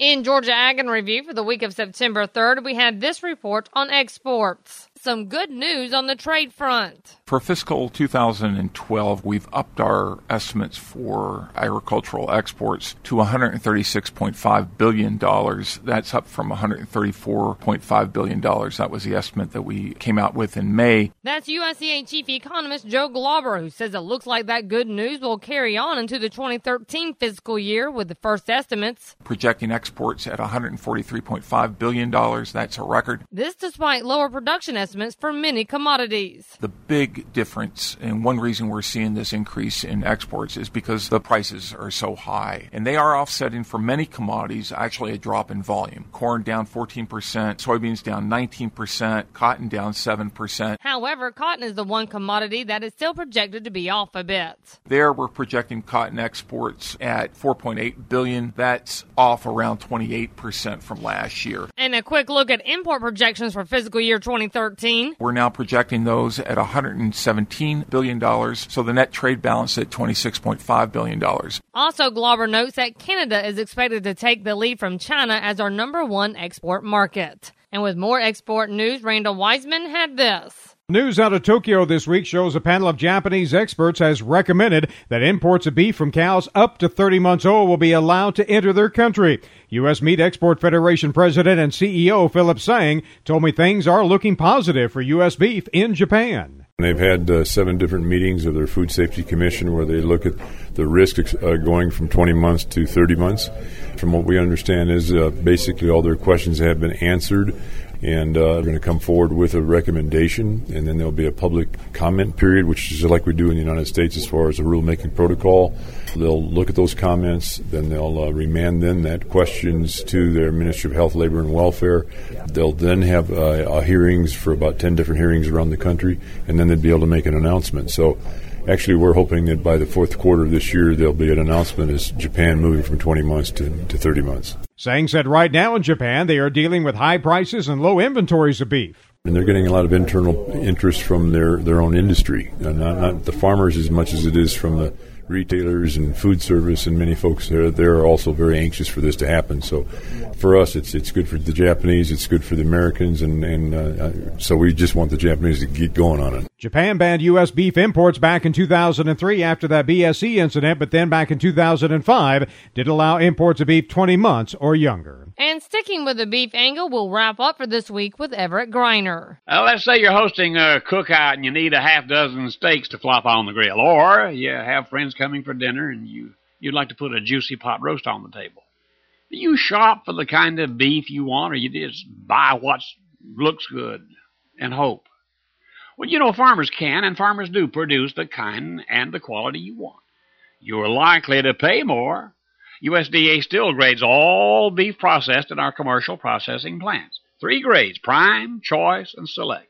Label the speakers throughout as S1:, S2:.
S1: In Georgia Ag in Review for the week of September 3rd, we had this report on exports. Some good news on the trade front.
S2: For fiscal 2012, we've upped our estimates for agricultural exports to $136.5 billion. That's up from $134.5 billion. That was the estimate that we came out with in May.
S1: That's USDA Chief Economist Joe Glauber, who says it looks like that good news will carry on into the 2013 fiscal year with the first estimates.
S2: Projecting exports at $143.5 billion. That's a record.
S1: This despite lower production estimates for many commodities.
S2: The big difference, and one reason we're seeing this increase in exports is because the prices are so high. And they are offsetting for many commodities actually a drop in volume. Corn down 14%, soybeans down 19%, cotton down 7%.
S1: However, cotton is the one commodity that is still projected to be off a bit.
S2: There we're projecting cotton exports at 4.8 billion. That's off around 28% from last year.
S1: And a quick look at import projections for fiscal year 2013.
S2: We're now projecting those at $117 billion, so the net trade balance at $26.5 billion.
S1: Also, Glauber notes that Canada is expected to take the lead from China as our number one export market. And with more export news, Randall Wiseman had this.
S3: News out of Tokyo this week shows a panel of Japanese experts has recommended that imports of beef from cows up to 30 months old will be allowed to enter their country. U.S. Meat Export Federation President and CEO Philip Seng told me things are looking positive for U.S. beef in Japan.
S4: They've had uh, seven different meetings of their Food Safety Commission where they look at the risk uh, going from 20 months to 30 months. From what we understand is uh, basically all their questions have been answered and uh, they're going to come forward with a recommendation, and then there'll be a public comment period, which is like we do in the United States as far as a rulemaking protocol. They'll look at those comments, then they'll uh, remand then that questions to their Ministry of Health, Labor, and Welfare. They'll then have uh, hearings for about 10 different hearings around the country, and then they'd be able to make an announcement. So Actually, we're hoping that by the fourth quarter of this year, there'll be an announcement as Japan moving from 20 months to, to 30 months.
S3: Seng said right now in Japan, they are dealing with high prices and low inventories of beef.
S4: And they're getting a lot of internal interest from their, their own industry, uh, not, not the farmers as much as it is from the retailers and food service and many folks there they're also very anxious for this to happen. So for us, it's it's good for the Japanese, it's good for the Americans, and and uh, so we just want the Japanese to get going on it.
S3: Japan banned U.S. beef imports back in 2003 after that BSE incident, but then back in 2005 did allow imports of beef 20 months or younger.
S1: And sticking with the beef angle, we'll wrap up for this week with Everett Griner.
S5: Well, let's say you're hosting a cookout and you need a half dozen steaks to flop on the grill, or you have friends coming for dinner and you you'd like to put a juicy pot roast on the table. Do you shop for the kind of beef you want, or you just buy what looks good and hope? Well, you know, farmers can and farmers do produce the kind and the quality you want. You're likely to pay more USDA still grades all beef processed in our commercial processing plants. Three grades prime, choice, and select.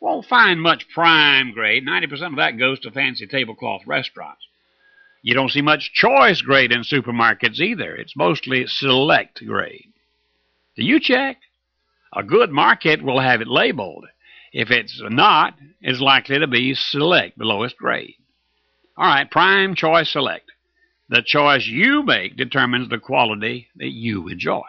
S5: Won't find much prime grade. 90% of that goes to fancy tablecloth restaurants. You don't see much choice grade in supermarkets either. It's mostly select grade. Do you check? A good market will have it labeled. If it's not, it's likely to be select, the lowest grade. All right, prime, choice, select. The choice you make determines the quality that you enjoy.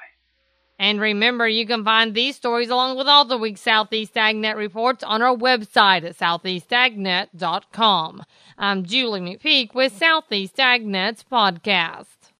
S1: And remember, you can find these stories along with all the week's Southeast AgNet reports on our website at southeastagnet.com. I'm Julie McPeak with Southeast AgNet's podcast.